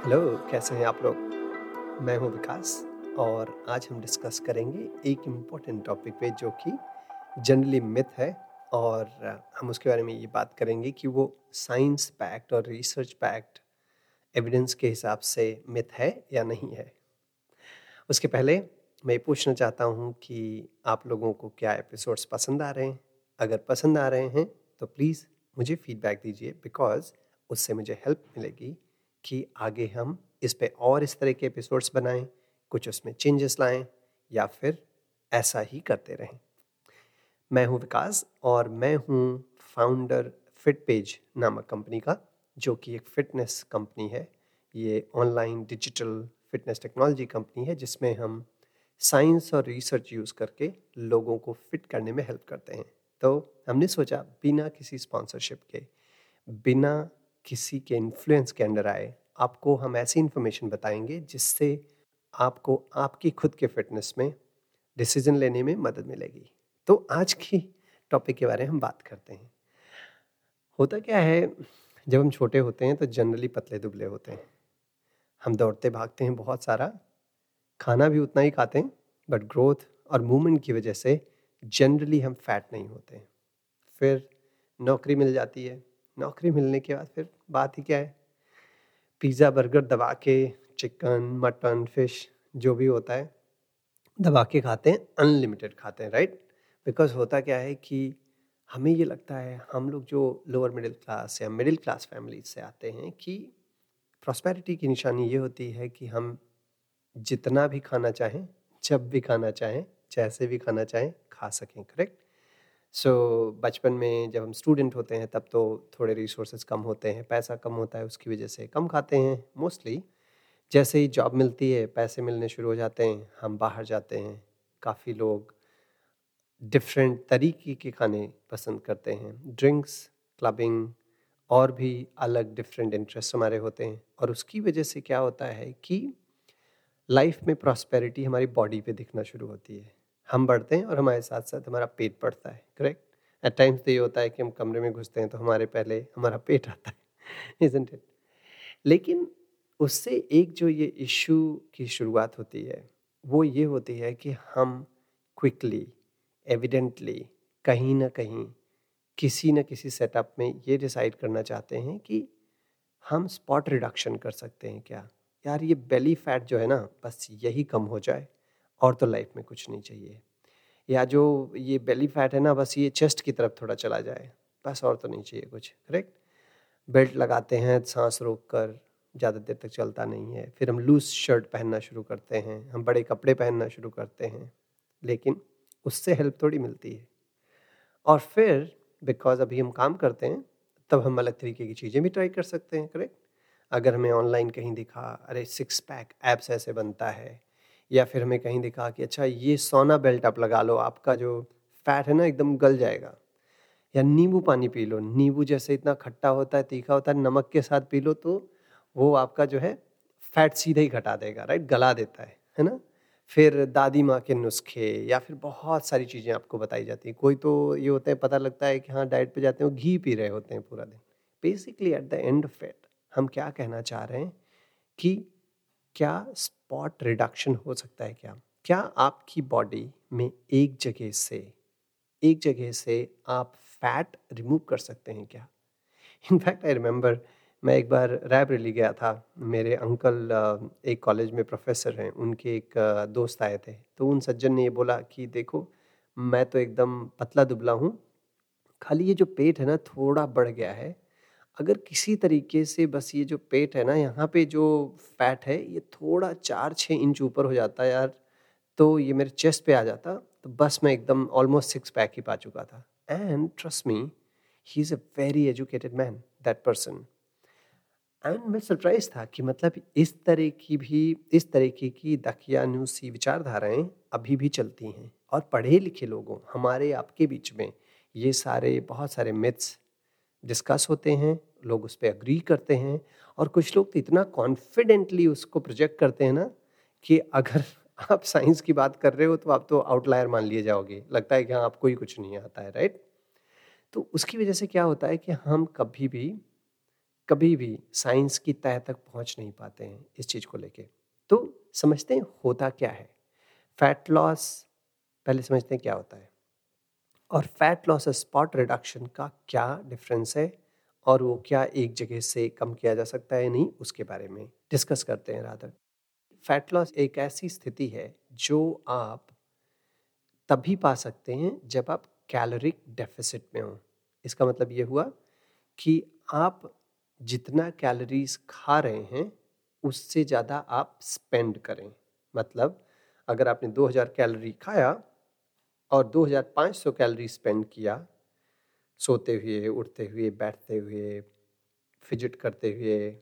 Hello, कैसे हैं आप लोग? मैं हूँ विकास और आज हम डिस्कस करेंगे एक इंपॉर्टेंट टॉपिक पे जो कि जनरली मिथ है और हम उसके बारे में ये बात करेंगे कि वो साइंस पैक्ट और रिसर्च पैक्ट एविडेंस के हिसाब से मिथ है या नहीं है। उसके पहले मैं पूछना चाहता हूँ कि आप लोगों को क्या एपिसोड्स पसंद आ रहे हैं? अगर पसंद आ रहे हैं तो प्लीज़ मुझे फीडबैक दीजिए बिकॉज़ उससे मुझे हेल्प मिलेगी। कि आगे हम इस पे और इस तरह के एपिसोड्स बनाएँ, कुछ उसमें चेंजेस लाएँ, या फिर ऐसा ही करते रहें। मैं हूँ विकास और मैं हूँ फाउंडर फिट पेज नामक कंपनी का, जो कि एक फिटनेस कंपनी है। ये online digital fitness technology company है, जिसमें हम साइंस और रिसर्च यूज़ करके लोगों को फिट करने में हेल्प करते हैं। तो हमने सोचा बिना किसी स्पॉन्सरशिप के, बिना किसी के इन्फ्लुएंस के अंडर आए, आपको हम ऐसी इन्फॉर्मेशन बताएँगे जिससे आपको आपकी खुद के फिटनेस में डिसीज़न लेने में मदद मिलेगी। तो आज की टॉपिक के बारे में हम बात करते हैं। होता क्या है, जब हम छोटे होते हैं तो जनरली पतले दुबले होते हैं। हम दौड़ते भागते हैं बहुत सारा। खाना भी उतना ही खाते हैं बट ग्रोथ और मूवमेंट की वजह से जनरली हम फैट नहीं होते। फिर नौकरी मिल जाती है नौकरी मिलने के बाद फिर बात ही क्या है? पिज़्ज़ा, बर्गर दबा के, चिकन, मटन, फ़िश, जो भी होता है, दबा के खाते हैं, अनलिमिटेड खाते हैं राइट बिकॉज़ होता क्या है कि हमें ये लगता है, हम लोग जो लोअर मिडिल क्लास या मिडिल क्लास फैमिली से आते हैं कि प्रॉस्पेरिटी की निशानी ये होती है कि हम जितना भी खाना चाहें, जब भी खाना चाहें, जैसे भी खाना चाहें, खा सकें करेक्ट सो so, बचपन में जब हम स्टूडेंट होते हैं तब तो थोड़े रिसोर्सेज कम होते हैं पैसा कम होता है उसकी वजह से कम खाते हैं मोस्टली जैसे ही जॉब मिलती है पैसे मिलने शुरू हो जाते हैं हम बाहर जाते हैं काफ़ी लोग डिफरेंट तरीके के खाने पसंद करते हैं ड्रिंक्स क्लबिंग और भी अलग डिफरेंट इंटरेस्ट हमारे होते हैं और उसकी वजह से क्या होता है कि लाइफ में प्रॉस्पेरिटी हमारी बॉडी पे दिखना शुरू होती है। हम बढ़ते हैं और हमारे साथ साथ हमारा पेट बढ़ता है करेक्ट एट टाइम्स तो ये होता है कि हम कमरे में घुसते हैं तो हमारे पहले हमारा पेट आता है इजेंट इट लेकिन उससे एक जो ये इशू की शुरुआत होती है, वो ये होती है कि हम क्विकली एविडेंटली कहीं ना कहीं किसी न किसी सेटअप में ये डिसाइड करना चाहते हैं कि हम स्पॉट रिडक्शन कर सकते हैं क्या? यार ये बेली फैट जो है ना, बस यही कम हो जाए। और तो लाइफ में कुछ नहीं चाहिए। या जो ये बेली फैट है ना, बस ये चेस्ट की तरफ़ थोड़ा चला जाए। बस और तो नहीं चाहिए कुछ करेक्ट बेल्ट लगाते हैं, सांस रोक कर ज़्यादा देर तक चलता नहीं है। फिर हम लूज शर्ट पहनना शुरू करते हैं, हम बड़े कपड़े पहनना शुरू करते हैं, लेकिन उससे हेल्प थोड़ी मिलती है। और फिर बिकॉज़ अभी हम काम करते हैं, तब हम अलग तरीके की चीज़ें भी ट्राई कर सकते हैं करेक्ट अगर हमें ऑनलाइन कहीं दिखा, अरे सिक्स पैक एप्स ऐसे बनता है या फिर हमें कहीं दिखा कि अच्छा ये सोना बेल्ट आप लगा लो, आपका जो फैट है ना, एकदम गल जाएगा। या नींबू पानी पी लो, नींबू जैसे इतना खट्टा होता है, तीखा होता है, नमक के साथ पी लो तो वो आपका जो है फैट सीधे ही घटा देगा राइट गला देता है है ना? फिर दादी माँ के नुस्खे या फिर बहुत सारी चीज़ें आपको बताई जाती हैं। कोई तो ये होता है, पता लगता है कि हाँ डाइट पे जाते हैं घी पी रहे होते हैं पूरा दिन। Basically at the end of it हम क्या कहना चाह रहे हैं कि क्या स्पॉट रिडक्शन हो सकता है क्या? क्या आपकी बॉडी में एक जगह से, एक जगह से आप फैट रिमूव कर सकते हैं क्या? इनफैक्ट आई रिमेंबर मैं एक बार रैबरेली गया था। मेरे अंकल एक कॉलेज में प्रोफेसर हैं। उनके एक दोस्त आए थे। तो उन सज्जन ने ये बोला कि देखो, मैं तो एकदम पतला दुबला हूँ। खाली ये जो पेट है ना, थोड़ा बढ़ गया है। अगर किसी तरीके से बस ये जो पेट है ना, यहाँ पे जो फैट है, ये थोड़ा चार छः इंच ऊपर हो जाता यार तो ये मेरे चेस्ट पे आ जाता तो बस मैं एकदम ऑलमोस्ट सिक्स पैक ही पा चुका था। And trust me he is a very educated man that person and मैं सरप्राइज़ था कि मतलब इस तरह की भी, इस तरीके की दकियानुसी विचारधाराएँ अभी भी चलती हैं। और पढ़े लिखे लोगों, हमारे आपके बीच में ये सारे, बहुत सारे मिथ्स डिस्कस होते हैं। लोग उस पर अग्री करते हैं और कुछ लोग तो इतना कॉन्फिडेंटली उसको प्रोजेक्ट करते हैं ना कि अगर आप साइंस की बात कर रहे हो तो आप तो आउटलायर मान लिए जाओगे। लगता है कि हाँ आपको ही कुछ नहीं आता है राइट तो उसकी वजह से क्या होता है कि हम कभी भी कभी भी साइंस की तह तक पहुँच नहीं पाते हैं इस चीज़ को लेके। तो समझते हैं होता क्या है। फैट लॉस पहले समझते हैं क्या होता है। और फैट लॉस स्पॉट रिडक्शन का क्या डिफरेंस है? और वो क्या एक जगह से कम किया जा सकता है नहीं, उसके बारे में डिस्कस करते हैं राधर फैट लॉस एक ऐसी स्थिति है जो आप तभी पा सकते हैं जब आप कैलोरिक डेफिसिट में हो। इसका मतलब ये हुआ कि आप जितना कैलोरीज खा रहे हैं, उससे ज़्यादा आप स्पेंड करें। मतलब अगर आपने 2000 कैलोरी खाया और 2500 कैलोरी स्पेंड किया सोते हुए, उठते हुए, बैठते हुए फिजिट करते हुए,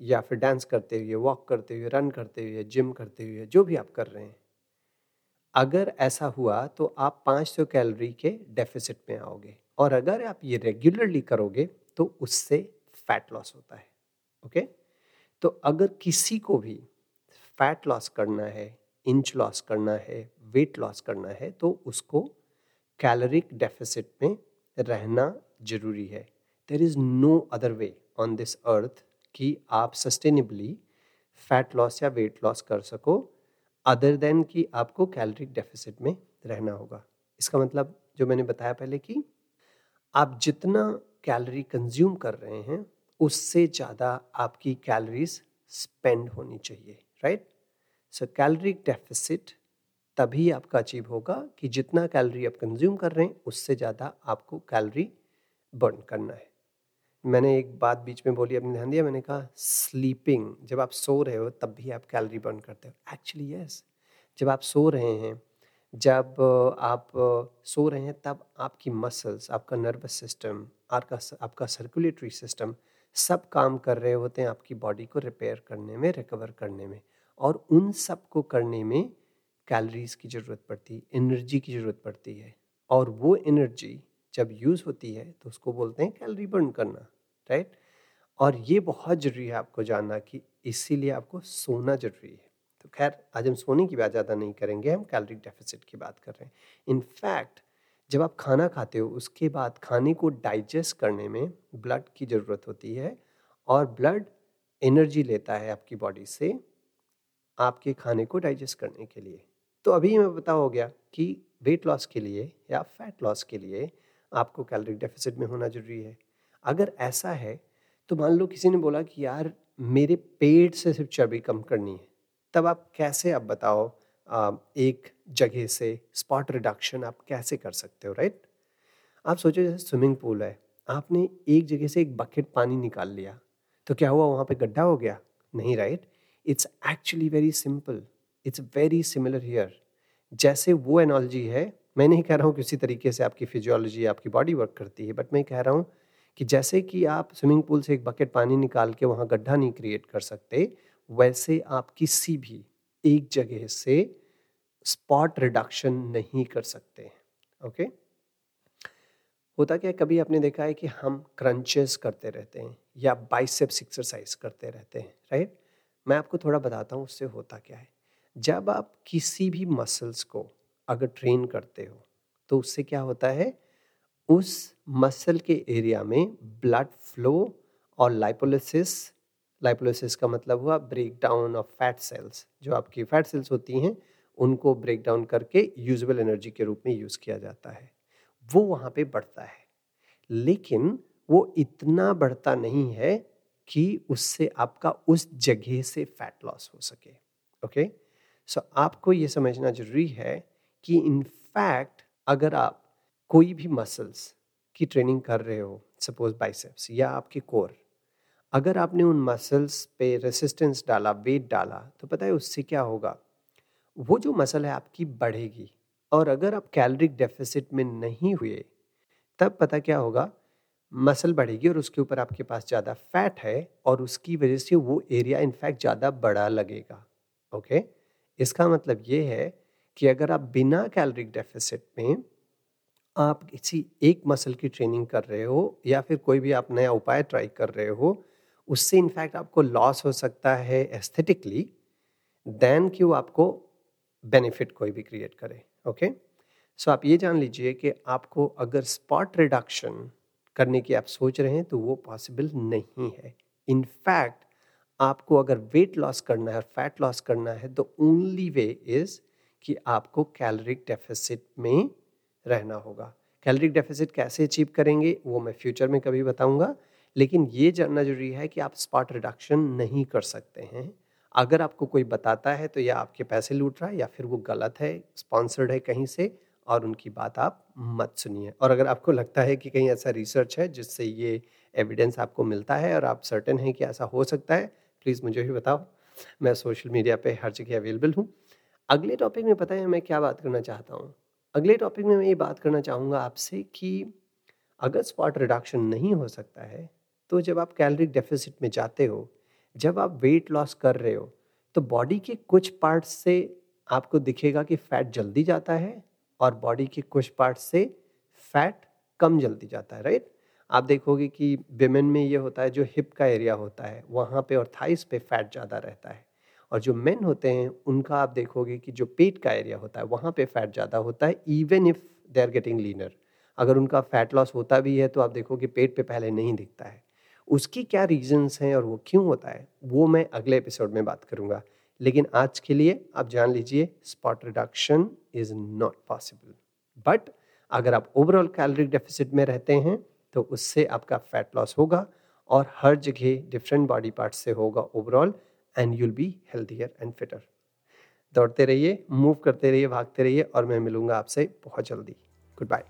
या फिर डांस करते हुए वॉक करते हुए रन करते हुए जिम करते हुए, जो भी आप कर रहे हैं। अगर ऐसा हुआ तो आप 500 कैलोरी के डेफिसिट में आओगे। और अगर आप ये रेगुलरली करोगे तो उससे फैट लॉस होता है। ओके तो अगर किसी को भी फैट लॉस करना है इंच लॉस करना है वेट लॉस करना है तो उसको कैलोरिक डेफिसिट में रहना ज़रूरी है। There is no other way on this earth कि आप सस्टेनेबली फैट लॉस या वेट लॉस कर सको अदर देन कि आपको कैलोरिक डेफिसिट में रहना होगा। इसका मतलब जो मैंने बताया पहले कि आप जितना कैलोरी कंज्यूम कर रहे हैं, उससे ज़्यादा आपकी कैलोरीज स्पेंड होनी चाहिए राइट सो कैलोरिक डेफिसिट तभी आपका अचीव होगा कि जितना कैलोरी आप कंज्यूम कर रहे हैं, उससे ज़्यादा आपको कैलोरी बर्न करना है। मैंने एक बात बीच में बोली अपने ध्यान दिया? मैंने कहा स्लीपिंग जब आप सो रहे हो, तब भी आप कैलोरी बर्न करते हो। एक्चुअली यस जब आप सो रहे हैं, जब आप सो रहे हैं, तब आपकी मसल्स आपका नर्वस सिस्टम आपका आपका सर्कुलेटरी सिस्टम सब काम कर रहे होते हैं आपकी बॉडी को रिपेयर करने में रिकवर करने में। और उन सबको करने में कैलोरीज की ज़रूरत पड़ती है एनर्जी की ज़रूरत पड़ती है। और वो एनर्जी जब यूज़ होती है तो उसको बोलते हैं कैलोरी बर्न करना राइट और ये बहुत ज़रूरी है आपको जानना कि इसीलिए आपको सोना ज़रूरी है। तो खैर, आज हम सोने की बात ज़्यादा नहीं करेंगे, हम कैलोरी डेफिसिट की बात कर रहे हैं। इनफैक्ट जब आप खाना खाते हो, उसके बाद खाने को डाइजेस्ट करने में ब्लड की ज़रूरत होती है और ब्लड एनर्जी लेता है आपकी बॉडी से आपके खाने को डाइजेस्ट करने के लिए। तो अभी हमें पता हो गया कि वेट लॉस के लिए या फैट लॉस के लिए आपको कैलोरी डेफिसिट में होना ज़रूरी है। अगर ऐसा है तो मान लो किसी ने बोला कि यार, मेरे पेट से सिर्फ़ चर्बी कम करनी है, तब आप कैसे, आप बताओ एक जगह से स्पॉट रिडक्शन आप कैसे कर सकते हो राइट आप सोचो जैसे स्विमिंग पूल है, आपने एक जगह से एक बकेट पानी निकाल लिया तो क्या हुआ, वहाँ पे गड्ढा हो गया? नहीं right it's actually very simple it's very similar here जैसे वो एनोलॉजी है, मैं नहीं कह रहा हूँ कि उसी तरीके से आपकी फिजियोलॉजी आपकी बॉडी वर्क करती है बट मैं कह रहा हूँ कि जैसे कि आप स्विमिंग पूल से एक बकेट पानी निकाल के वहाँ गड्ढा नहीं क्रिएट कर सकते, वैसे आप किसी भी एक जगह से स्पॉट रिडक्शन नहीं कर सकते ओके होता क्या कभी आपने देखा है कि हम क्रंचेस करते रहते हैं या बाइसेप्स एक्सरसाइज करते रहते हैं राइट मैं आपको थोड़ा बताता हूँ उससे होता क्या है। जब आप किसी भी मसल्स को अगर ट्रेन करते हो तो उससे क्या होता है? उस मसल के एरिया में ब्लड फ्लो और लाइपोलिसिस लाइपोलिसिस का मतलब हुआ break down of fat cells जो आपकी फैट सेल्स होती हैं, उनको ब्रेक डाउन करके यूजबल एनर्जी के रूप में यूज़ किया जाता है। वो वहाँ पे बढ़ता है। लेकिन वो इतना बढ़ता नहीं है कि उससे आपका उस जगह से फैट लॉस हो सके। ओके सो आपको ये समझना ज़रूरी है कि इनफैक्ट अगर आप कोई भी मसल्स की ट्रेनिंग कर रहे हो सपोज़ बाइसेप्स या आपके कोर अगर आपने उन मसल्स पे रेसिस्टेंस डाला वेट डाला तो पता है उससे क्या होगा? वो जो मसल है आपकी बढ़ेगी। और अगर आप कैलोरिक डेफिसिट में नहीं हुए, तब पता क्या होगा? मसल बढ़ेगी और उसके ऊपर आपके पास ज़्यादा फैट है और उसकी वजह से वो एरिया इनफैक्ट ज़्यादा बड़ा लगेगा। ओके इसका मतलब ये है कि अगर आप बिना कैलोरिक डेफिसिट में आप किसी एक मसल की ट्रेनिंग कर रहे हो या फिर कोई भी आप नया उपाय ट्राई कर रहे हो, उससे इनफैक्ट आपको लॉस हो सकता है एस्थेटिकली देन कि वो आपको बेनिफिट कोई भी क्रिएट करे ओके सो आप ये जान लीजिए कि आपको अगर स्पॉट रिडक्शन करने की आप सोच रहे हैं तो वो पॉसिबल नहीं है। इनफैक्ट आपको अगर वेट लॉस करना है और फैट लॉस करना है तो ओनली वे इज़ कि आपको कैलोरिक डेफिसिट में रहना होगा। कैलोरिक डेफिसिट कैसे अचीव करेंगे, वो मैं फ्यूचर में कभी बताऊँगा। लेकिन ये जानना ज़रूरी है कि आप स्पॉट रिडक्शन नहीं कर सकते हैं। अगर आपको कोई बताता है तो या आपके पैसे लूट रहा है या फिर वो गलत है स्पॉन्सर्ड है कहीं से, और उनकी बात आप मत सुनिए। और अगर आपको लगता है कि कहीं ऐसा रिसर्च है जिससे ये एविडेंस आपको मिलता है और आप सर्टन हैं कि ऐसा हो सकता है प्लीज़ मुझे भी बताओ। मैं सोशल मीडिया पे हर जगह अवेलेबल हूँ। अगले टॉपिक में पता है मैं क्या बात करना चाहता हूँ? अगले टॉपिक में मैं ये बात करना चाहूँगा आपसे कि अगर स्पॉट रिडक्शन नहीं हो सकता है तो जब आप कैलोरिक डेफिसिट में जाते हो, जब आप वेट लॉस कर रहे हो तो बॉडी के कुछ पार्ट्स से आपको दिखेगा कि फैट जल्दी जाता है और बॉडी के कुछ पार्ट्स से फैट कम जल्दी जाता है राइट आप देखोगे कि विमेन में ये होता है, जो हिप का एरिया होता है, वहाँ पे और थाइस पे फैट ज़्यादा रहता है। और जो मेन होते हैं, उनका आप देखोगे कि जो पेट का एरिया होता है, वहाँ पे फैट ज़्यादा होता है even if they are getting leaner अगर उनका फैट लॉस होता भी है तो आप देखोगे पेट पे पहले नहीं दिखता है। उसकी क्या रीजंस हैं और वो क्यों होता है, वो मैं अगले एपिसोड में बात करूँगा। लेकिन आज के लिए आप जान लीजिए spot reduction is not possible but अगर आप ओवरऑल कैलोरिक डेफिसिट में रहते हैं तो उससे आपका फैट लॉस होगा और हर जगह डिफरेंट बॉडी पार्ट से होगा overall and you'll be healthier and fitter दौड़ते रहिए मूव करते रहिए, भागते रहिए और मैं मिलूँगा आपसे बहुत जल्दी. Good bye